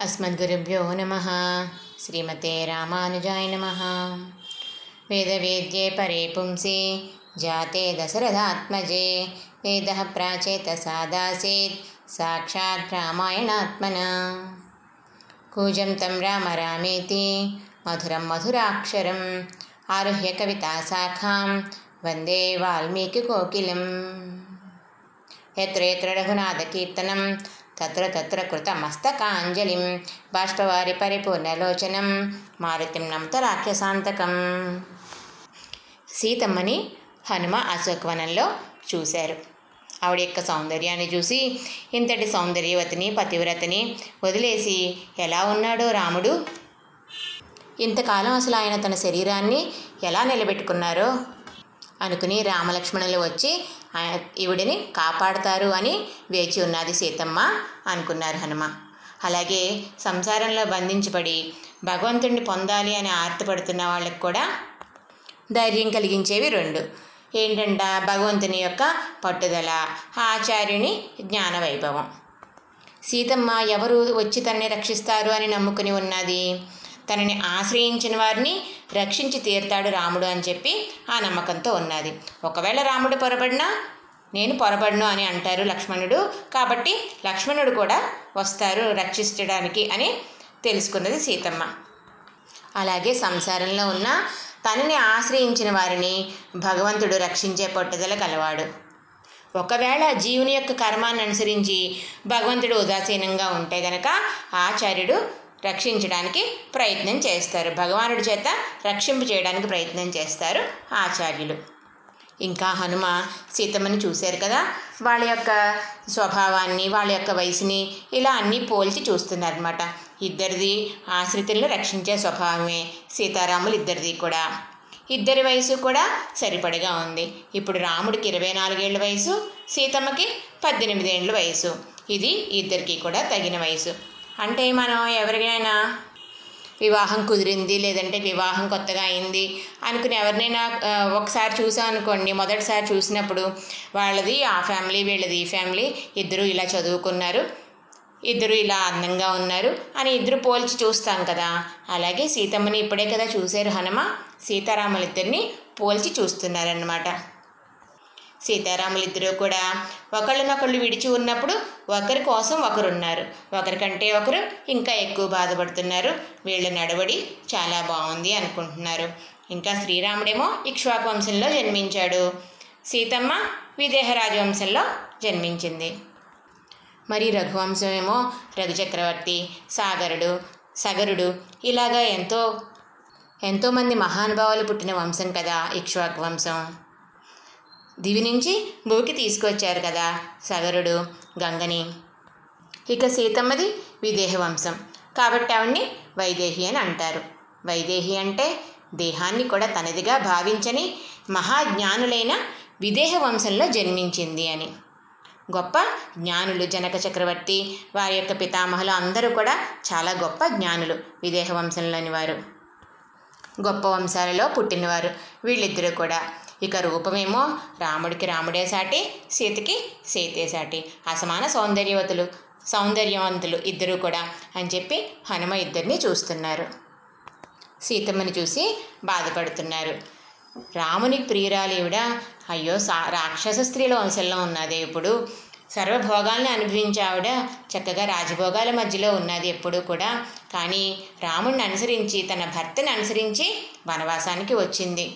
अस्मद्गुरुभ्यो नमः। श्रीमते रामानुजाय नमः। वेदवेद्ये परे पुंसि जाते दशरथात्मजे। वेदः प्राचेतसादासीत् साक्षात् रामायणात्मना। कूजं तं राम रामेति मधुरं मधुराक्षरम् आरुह्य कविताशाखां वन्दे वाल्मीकिकोकिलम्। यत्र यत्र रघुनाथकीर्तनं తత్ర తత్ర కృతమస్తకాంజలిం బాష్పవారి పరిపూర్ణలోచనం మారుతిం నమత రాక్షసాంతకం సీతమ్మని హనుమ అశోకవనంలో చూశారు. ఆవిడ యొక్క సౌందర్యాన్ని చూసి ఇంతటి సౌందర్యవతిని పతివ్రతని వదిలేసి ఎలా ఉన్నాడో రాముడు? ఇంతకాలం అసలు ఆయన తన శరీరాన్ని ఎలా నిలబెట్టుకున్నారో? అనుకుని రామలక్ష్మణులు వచ్చి ఈవిడిని కాపాడతారు అని వేచి ఉన్నది సీతమ్మ అనుకున్నారు హనుమ. అలాగే సంసారంలో బంధించబడి భగవంతుడిని పొందాలి అని ఆర్తపడుతున్న వాళ్ళకి కూడా ధైర్యం కలిగించేవి రెండు. ఏంటంట? భగవంతుని యొక్క పట్టుదల ఆచార్యుని జ్ఞాన వైభవం సీతమ్మ ఎవరు వచ్చి తనని రక్షిస్తారు అని నమ్ముకుని ఉన్నది? తనని ఆశ్రయించిన వారిని రక్షించి తీరుతాడు రాముడు అని చెప్పి ఆ నమ్మకంతో ఉన్నది. ఒకవేళ రాముడు పొరబడినా నేను పొరబడను అని అంటారు లక్ష్మణుడు. కాబట్టి లక్ష్మణుడు కూడా వస్తారు రక్షించడానికి అని తెలుసుకున్నది సీతమ్మ. అలాగే సంసారంలో ఉన్న తనని ఆశ్రయించిన వారిని భగవంతుడు రక్షించే పట్టుదల కలవాడు ఒకవేళ జీవుని యొక్క కర్మాన్ని అనుసరించి భగవంతుడు ఉదాసీనంగా ఉంటే గనక ఆచార్యుడు రక్షించడానికి ప్రయత్నం చేస్తారు. భగవానుడి చేత రక్షింపు చేయడానికి ప్రయత్నం చేస్తారు ఆచార్యులు. ఇంకా హనుమ సీతమ్మని చూశారు కదా? వాళ్ళ యొక్క స్వభావాన్ని వాళ్ళ యొక్క వయసుని ఇలా అన్నీ పోల్చి చూస్తున్నారనమాట ఇద్దరిది ఆశ్రితులను రక్షించే స్వభావమే. సీతారాములు ఇద్దరిది కూడా. ఇద్దరి వయసు కూడా సరిపడగా ఉంది. ఇప్పుడు రాముడికి ఇరవై నాలుగేళ్ళ వయసు సీతమ్మకి పద్దెనిమిదేండ్ల వయసు. ఇది ఇద్దరికి కూడా తగిన వయసు. అంటే మనం ఎవరికైనా వివాహం కుదిరింది లేదంటే వివాహం కొత్తగా అయింది అనుకుని ఎవరినైనా ఒకసారి చూసాం అనుకోండి మొదటిసారి చూసినప్పుడు వాళ్ళది ఆ ఫ్యామిలీ వీళ్ళది ఈ ఫ్యామిలీ ఇద్దరు ఇలా చదువుకున్నారు ఇద్దరు ఇలా అందంగా ఉన్నారు అని ఇద్దరు పోల్చి చూస్తాం కదా. అలాగే సీతమ్మని ఇప్పుడే కదా చూశారు హనుమ సీతారాములిద్దరిని పోల్చి చూస్తున్నారన్నమాట. సీతారాములిద్దరూ కూడా ఒకళ్ళనొకళ్ళు విడిచి ఉన్నప్పుడు ఒకరి కోసం ఒకరున్నారు. ఒకరికంటే ఒకరు ఇంకా ఎక్కువ బాధపడుతున్నారు. వీళ్ళ నడవడి చాలా బాగుంది అనుకుంటున్నారు. ఇంకా శ్రీరాముడేమో ఇక్ష్వాకు వంశంలో జన్మించాడు. సీతమ్మ విదేహ రాజవంశంలో జన్మించింది. మరి రఘువంశం ఏమో రఘుచక్రవర్తి సాగరుడు సగరుడు ఇలాగా ఎంతో ఎంతోమంది మహానుభావులు పుట్టిన వంశం కదా ఇక్ష్వాకు వంశం. దివి నుంచి భూమికి తీసుకొచ్చారు కదా సగరుడు గంగని. ఇక సీతమ్మది విదేహ వంశం కాబట్టి ఆవిడ్ని వైదేహి అని అంటారు. వైదేహి అంటే దేహాన్ని కూడా తనదిగా భావించని మహాజ్ఞానులైన విదేహ వంశంలో జన్మించింది అని. గొప్ప జ్ఞానులు జనక చక్రవర్తి వారి యొక్క పితామహులు అందరూ కూడా చాలా గొప్ప జ్ఞానులు విదేహ వంశంలోని వారు. గొప్ప వంశాలలో పుట్టినవారు వీళ్ళిద్దరూ కూడా. ఇక రూపమేమో రాముడికి రాముడే సాటి సీతకి సీతే సాటి. అసమాన సౌందర్యవతులు సౌందర్యవంతులు ఇద్దరూ కూడా అని చెప్పి హనుమ ఇద్దరిని చూస్తున్నారు. సీతమ్మని చూసి బాధపడుతున్నారు. రామునికి ప్రియురాలేవిడ అయ్యో సా రాక్షస స్త్రీల వంశంలో ఉన్నది ఇప్పుడు సర్వభోగాల్ని అనుభవించే ఆవిడ చక్కగా రాజభోగాల మధ్యలో ఉన్నది ఎప్పుడూ కూడా? కానీ రాముడిని అనుసరించి తన భర్తని అనుసరించి వనవాసానికి వచ్చింది.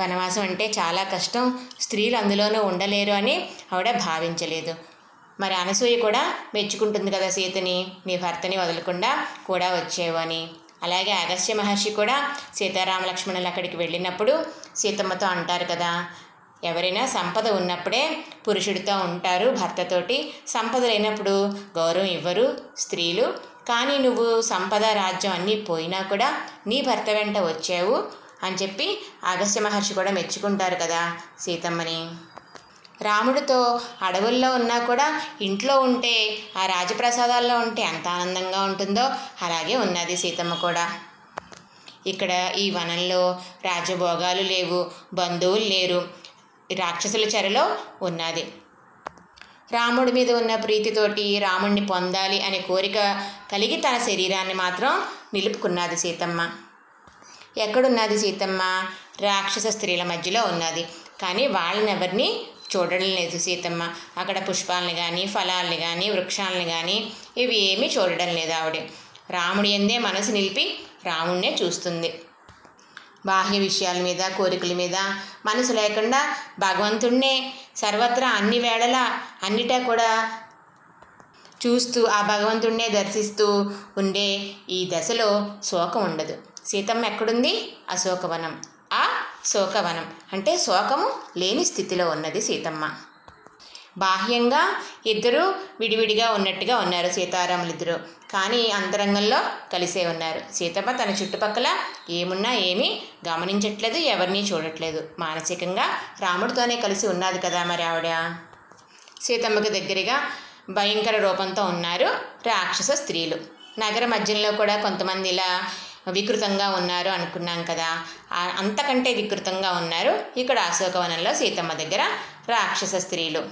వనవాసం అంటే చాలా కష్టం. స్త్రీలు అందులోనూ ఉండలేరు అని ఆవిడ భావించలేదు. మరి అనసూయ కూడా మెచ్చుకుంటుంది కదా సీతని నీ భర్తని వదలకుండా కూడా వచ్చేవని అని. అలాగే అగస్త్య మహర్షి కూడా సీతారామ లక్ష్మణులు అక్కడికి వెళ్ళినప్పుడు సీతమ్మతో అంటారు కదా ఎవరైనా సంపద ఉన్నప్పుడే పురుషుడితో ఉంటారు భర్తతోటి. సంపద లేనప్పుడు గౌరవం ఇవ్వరు స్త్రీలు. కానీ నువ్వు సంపద రాజ్యం అన్నీ పోయినా కూడా నీ భర్త వెంట వచ్చావు. అని చెప్పి అగస్త్య మహర్షి కూడా మెచ్చుకుంటారు కదా సీతమ్మని. రాముడితో అడవుల్లో ఉన్నా కూడా ఇంట్లో ఉంటే ఆ రాజప్రసాదాల్లో ఉంటే ఎంత ఆనందంగా ఉంటుందో అలాగే ఉన్నది సీతమ్మ కూడా. ఇక్కడ ఈ వనంలో రాజభోగాలు లేవు బంధువులు లేరు రాక్షసుల చెరలో ఉన్నది. రాముడి మీద ఉన్న ప్రీతితోటి రాముడిని పొందాలి అనే కోరిక కలిగి తన శరీరాన్ని మాత్రం నిలుపుకున్నది సీతమ్మ. ఎక్కడున్నది సీతమ్మ? రాక్షస స్త్రీల మధ్యలో ఉన్నది. కానీ వాళ్ళని ఎవరిని చూడడం లేదు సీతమ్మ. అక్కడ పుష్పాలని కానీ ఫలాల్ని కానీ వృక్షాలని కానీ ఇవి ఏమీ చూడడం లేదు ఆవిడ. రాముడి ఎందే మనసు నిలిపి రాముడినే చూస్తుంది. బాహ్య విషయాల మీద కోరికల మీద మనసు లేకుండా భగవంతుణ్ణే సర్వత్రా అన్ని వేళలా అన్నిటా కూడా చూస్తూ ఆ భగవంతుణ్ణే దర్శిస్తూ ఉండే ఈ దశలో శోకం ఉండదు. సీతమ్మ ఎక్కడుంది? అశోకవనం. ఆ? శోకవనం. అంటే శోకము లేని స్థితిలో ఉన్నది సీతమ్మ. బాహ్యంగా ఇద్దరు విడివిడిగా ఉన్నట్టుగా ఉన్నారు సీతారాములిద్దరు. కానీ అంతరంగంలో కలిసే ఉన్నారు. సీతమ్మ తన చుట్టుపక్కల ఏమున్నా ఏమీ గమనించట్లేదు ఎవరిని చూడట్లేదు. మానసికంగా రాముడితోనే కలిసి ఉన్నది కదా మరి ఆవిడ. సీతమ్మకు దగ్గరగా భయంకర రూపంతో ఉన్నారు రాక్షస స్త్రీలు. నగర మధ్యంలో కూడా కొంతమంది ఇలా వికృతంగా ఉన్నారు అనుకున్నాం కదా. అంతకంటే వికృతంగా ఉన్నారు ఇక్కడ అశోకవనంలో సీతమ్మ దగ్గర రాక్షస స్త్రీలు.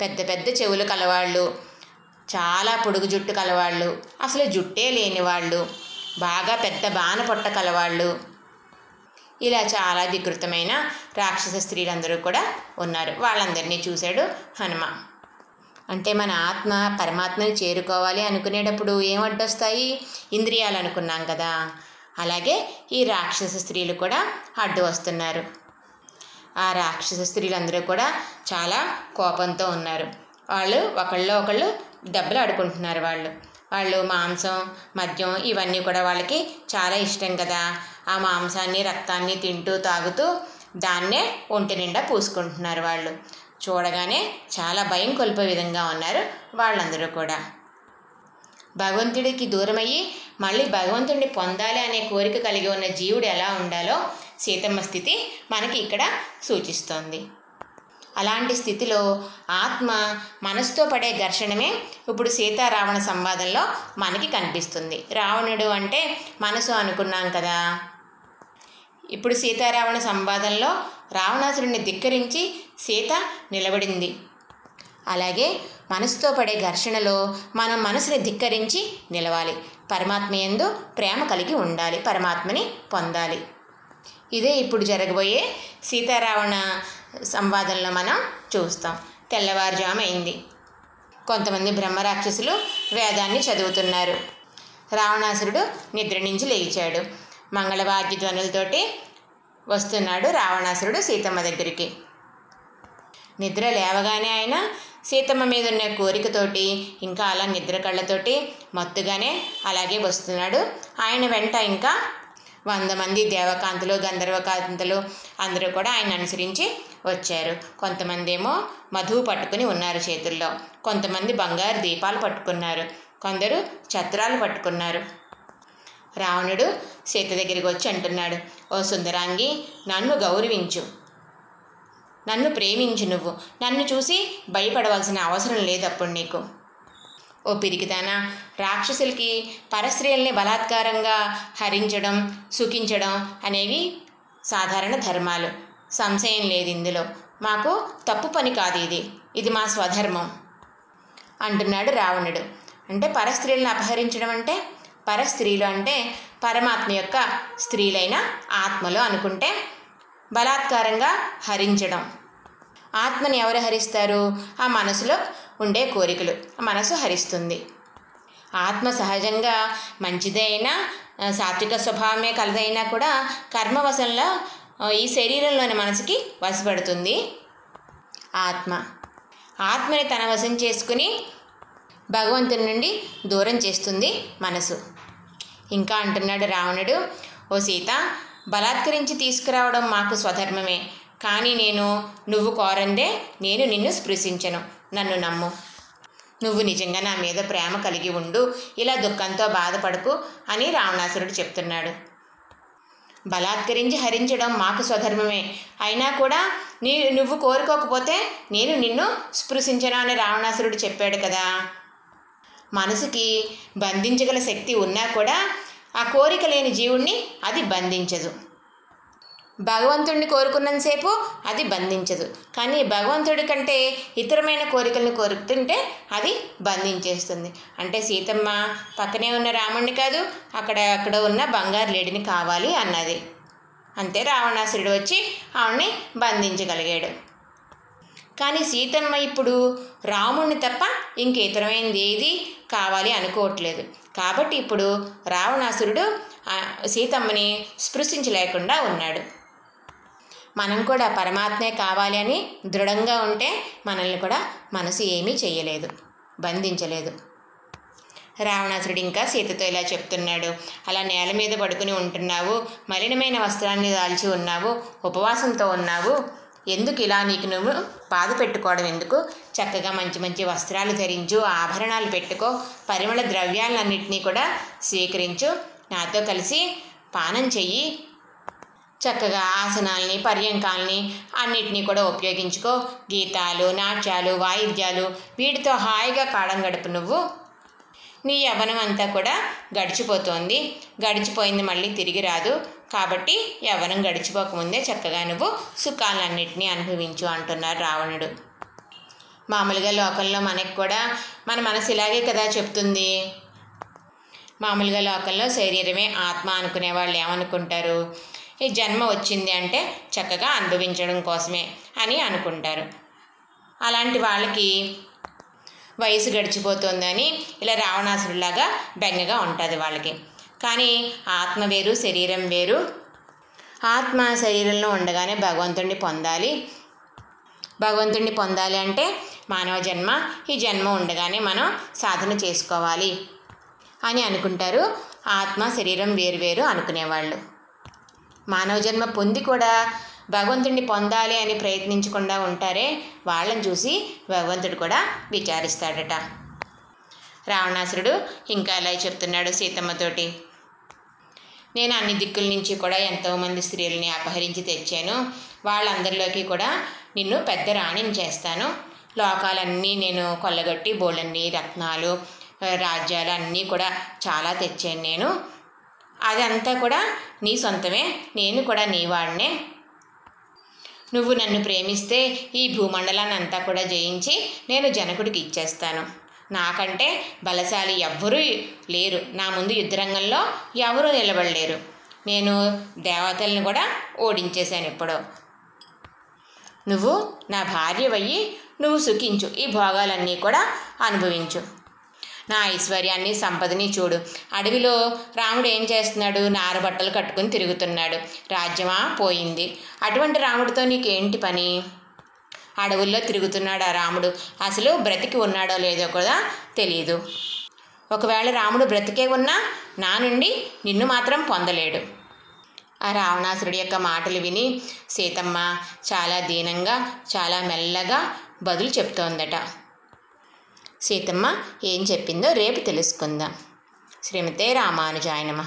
పెద్ద పెద్ద చెవులు కలవాళ్ళు చాలా పొడుగు జుట్టు కలవాళ్ళు అసలు జుట్టే లేని వాళ్ళు బాగా పెద్ద బాణ పొట్ట కలవాళ్ళు. ఇలా చాలా వికృతమైన రాక్షస స్త్రీలందరూ కూడా ఉన్నారు. వాళ్ళందరినీ చూశాడు హనుమ. అంటే మన ఆత్మ పరమాత్మని చేరుకోవాలి అనుకునేటప్పుడు ఏం అడ్డొస్తాయి? ఇంద్రియాలు అనుకున్నాం కదా. అలాగే ఈ రాక్షస స్త్రీలు కూడా అడ్డు వస్తున్నారు. ఆ రాక్షస స్త్రీలందరూ కూడా చాలా కోపంతో ఉన్నారు. వాళ్ళు ఒకళ్ళు ఒకళ్ళు దెబ్బలు ఆడుకుంటున్నారు వాళ్ళు. వాళ్ళు మాంసం మద్యం ఇవన్నీ కూడా వాళ్ళకి చాలా ఇష్టం కదా. ఆ మాంసాన్ని రక్తాన్ని తింటూ తాగుతూ దాన్నే ఒంటి నిండా పూసుకుంటున్నారు వాళ్ళు. చూడగానే చాలా భయం కొలిపే విధంగా ఉన్నారు వాళ్ళందరూ కూడా. భగవంతుడికి దూరమయ్యి మళ్ళీ భగవంతుడిని పొందాలి అనే కోరిక కలిగి ఉన్న జీవుడు ఎలా ఉండాలో సీతమ్మ స్థితి మనకి ఇక్కడ సూచిస్తోంది. అలాంటి స్థితిలో ఆత్మ మనసుతో పడే ఘర్షణమే ఇప్పుడు సీతారావణ సంవాదంలో మనకి కనిపిస్తుంది. రావణుడు అంటే మనసు అనుకున్నాం కదా. ఇప్పుడు సీతారావణ సంవాదంలో రావణాసురుడిని ధిక్కరించి సీత నిలబడింది. అలాగే మనసుతో పడే ఘర్షణలో మనం మనసుని ధిక్కరించి నిలవాలి. పరమాత్మ యందు ప్రేమ కలిగి ఉండాలి. పరమాత్మని పొందాలి. ఇదే ఇప్పుడు జరగబోయే సీతారావణ సంవాదంలో మనం చూస్తాం. తెల్లవారుజాము అయింది కొంతమంది బ్రహ్మరాక్షసులు వేదాన్ని చదువుతున్నారు. రావణాసురుడు నిద్ర నుంచి లేచాడు. మంగళవాద్య ధ్వనులతోటి వస్తున్నాడు రావణాసురుడు సీతమ్మ దగ్గరికి. నిద్ర లేవగానే ఆయన సీతమ్మ మీద ఉన్న కోరికతోటి ఇంకా అలా నిద్ర కళ్ళతోటి మత్తుగానే అలాగే వస్తున్నాడు. ఆయన వెంట ఇంకా వంద మంది దేవకాంతలు గంధర్వకాంతలు అందరూ కూడా ఆయన అనుసరించి వచ్చారు. కొంతమంది ఏమో మధువు పట్టుకుని ఉన్నారు చేతుల్లో. కొంతమంది బంగారు దీపాలు పట్టుకున్నారు. కొందరు ఛత్రాలు పట్టుకున్నారు. రావణుడు సీత దగ్గరికి వచ్చి అంటున్నాడు ఓ సుందరాంగి నన్ను గౌరవించు. నన్ను ప్రేమించు నువ్వు. నన్ను చూసి భయపడవలసిన అవసరం లేదు అప్పుడు నీకు. ఓ పిరికిదానా రాక్షసులకి పరస్త్రీల్ని బలాత్కారంగా హరించడం సుఖించడం అనేవి సాధారణ ధర్మాలు. సంశయం లేదు ఇందులో. మాకు తప్పు పని కాదు ఇది. ఇది మా స్వధర్మం. అంటున్నాడు రావణుడు. అంటే పరస్త్రీలను అపహరించడం అంటే పరస్త్రీలు అంటే పరమాత్మ యొక్క స్త్రీలైన ఆత్మలు అనుకుంటే బలాత్కారంగా హరించడం. ఆత్మని ఎవరు హరిస్తారు? ఆ మనసులో ఉండే కోరికలు. మనసు హరిస్తుంది. ఆత్మ సహజంగా మంచిదైనా సాత్విక స్వభావమే కలదైనా కూడా కర్మవశంలో ఈ శరీరంలోని మనసుకి వశపడుతుంది ఆత్మ. ఆత్మని తన వశం చేసుకుని భగవంతుని నుండి దూరం చేస్తుంది మనసు. ఇంకా అంటున్నాడు రావణుడు ఓ సీత బలాత్కరించి తీసుకురావడం మాకు స్వధర్మమే. కానీ నేను నువ్వు కోరందే నేను నిన్ను స్పృశించను. నన్ను నమ్ము. నువ్వు నిజంగా నా మీద ప్రేమ కలిగి ఉండు ఇలా దుఃఖంతో బాధపడకు అని రావణాసురుడు చెప్తున్నాడు. బలాత్కరించి హరించడం మాకు స్వధర్మమే. అయినా కూడా నీ నువ్వు కోరుకోకపోతే నేను నిన్ను స్పృశించను అని రావణాసురుడు చెప్పాడు కదా. మనసుకి బంధించగల శక్తి ఉన్నా కూడా ఆ కోరిక లేని జీవుణ్ణి అది బంధించదు. భగవంతుడిని కోరుకున్నంతసేపు అది బంధించదు. కానీ భగవంతుడి కంటే ఇతరమైన కోరికలను కోరుతుంటే అది బంధించేస్తుంది. అంటే సీతమ్మ పక్కనే ఉన్న రాముణ్ణి కాదు అక్కడ అక్కడ ఉన్న బంగారు లేడిని కావాలి అన్నది. అంతే రావణాసురుడు వచ్చి ఆవిడ్ని బంధించగలిగాడు. కానీ సీతమ్మ ఇప్పుడు రాముణ్ణి తప్ప ఇంక ఇతరమైనది ఏది? కావాలి అనుకోవట్లేదు. కాబట్టి ఇప్పుడు రావణాసురుడు సీతమ్మని స్పృశించలేకుండా ఉన్నాడు. మనం కూడా పరమాత్మే కావాలి అని దృఢంగా ఉంటే మనల్ని కూడా మనసు ఏమీ చేయలేదు బంధించలేదు. రావణాసురుడు ఇంకా సీతతో ఇలా చెప్తున్నాడు. అలా నేల మీద పడుకుని ఉంటున్నావు మలినమైన వస్త్రాన్ని దాల్చి ఉన్నావు ఉపవాసంతో ఉన్నావు ఎందుకు ఇలా నీకు నువ్వు బాధ పెట్టుకోవడం ఎందుకు? చక్కగా మంచి మంచి వస్త్రాలు ధరించు ఆభరణాలు పెట్టుకో పరిమళ ద్రవ్యాలన్నింటినీ కూడా స్వీకరించు. నాతో కలిసి పానం చెయ్యి. చక్కగా ఆసనాల్ని పర్యంకాల్ని అన్నిటినీ కూడా ఉపయోగించుకో. గీతాలు నాట్యాలు వాయిద్యాలు వీటితో హాయిగా కాడం గడుపు నువ్వు. నీ యవ్వనం అంతా కూడా గడిచిపోతోంది. గడిచిపోయింది మళ్ళీ తిరిగి రాదు. కాబట్టి యవ్వనం గడిచిపోకముందే చక్కగా నువ్వు సుఖాలన్నింటినీ అనుభవించు అంటున్నారు రావణుడు. మామూలుగా లోకంలో మనకి కూడా మన మనసు ఇలాగే కదా చెప్తుంది. మామూలుగా లోకంలో శరీరమే ఆత్మ అనుకునే వాళ్ళు ఏమనుకుంటారు? ఈ జన్మ వచ్చింది అంటే చక్కగా అనుభవించడం కోసమే అని అనుకుంటారు. అలాంటి వాళ్ళకి వయసు గడిచిపోతుందని ఇలా రావణాసురులాగా బెంగగా ఉంటుంది వాళ్ళకి. కానీ ఆత్మ వేరు శరీరం వేరు. ఆత్మ శరీరంలో ఉండగానే భగవంతుడిని పొందాలి. భగవంతుడిని పొందాలి అంటే మానవ జన్మ. ఈ జన్మ ఉండగానే మనం సాధన చేసుకోవాలి అని అనుకుంటారు. ఆత్మ శరీరం వేరు వేరు అనుకునేవాళ్ళు. మానవ జన్మ పొంది కూడా భగవంతుడిని పొందాలి అని ప్రయత్నించకుండా ఉంటారే వాళ్ళని చూసి భగవంతుడు కూడా విచారిస్తాడట. రావణాసురుడు ఇంకా ఇలా చెప్తున్నాడు సీతమ్మతోటి? నేను అన్ని దిక్కుల నుంచి కూడా ఎంతోమంది స్త్రీలని అపహరించి తెచ్చాను. వాళ్ళందరిలోకి కూడా నిన్ను పెద్ద రాణిని చేస్తాను. లోకాలన్నీ నేను కొల్లగొట్టి బోళ్ళన్ని రత్నాలు రాజ్యాలు అన్నీ కూడా చాలా తెచ్చాను నేను. అదంతా కూడా నీ సొంతమే నేను కూడా నీ వాడినే. నువ్వు నన్ను ప్రేమిస్తే ఈ భూమండలాన్ని అంతా కూడా జయించి నేను జనకుడికి ఇచ్చేస్తాను. నాకంటే బలశాలి ఎవ్వరూ లేరు. నా ముందు యుద్ధరంగంలో ఎవరూ నిలబడలేరు. నేను దేవతల్ని కూడా ఓడించేశాను ఎప్పుడో. నువ్వు నా భార్యవయ్యి నువ్వు సుఖించు. ఈ భోగాలన్నీ కూడా అనుభవించు. నా ఐశ్వర్యాన్ని సంపదని చూడు. అడవిలో రాముడు ఏం చేస్తున్నాడు? నారబట్టలు కట్టుకుని తిరుగుతున్నాడు. రాజ్యమా పోయింది. అటువంటి రాముడితో నీకేంటి పని? అడవుల్లో తిరుగుతున్నాడు ఆ రాముడు? అసలు బ్రతికి ఉన్నాడో లేదో కూడా తెలియదు ఒకవేళ రాముడు బ్రతికే ఉన్నా నా నుండి నిన్ను మాత్రం పొందలేడు. ఆ రావణాసురుడి యొక్క మాటలు విని సీతమ్మ చాలా దీనంగా చాలా మెల్లగా బదులు చెప్తోందట. సీతమ్మ ఏం చెప్పిందో రేపు తెలుసుకుందాం. శ్రీమతే రామానుజాయనమ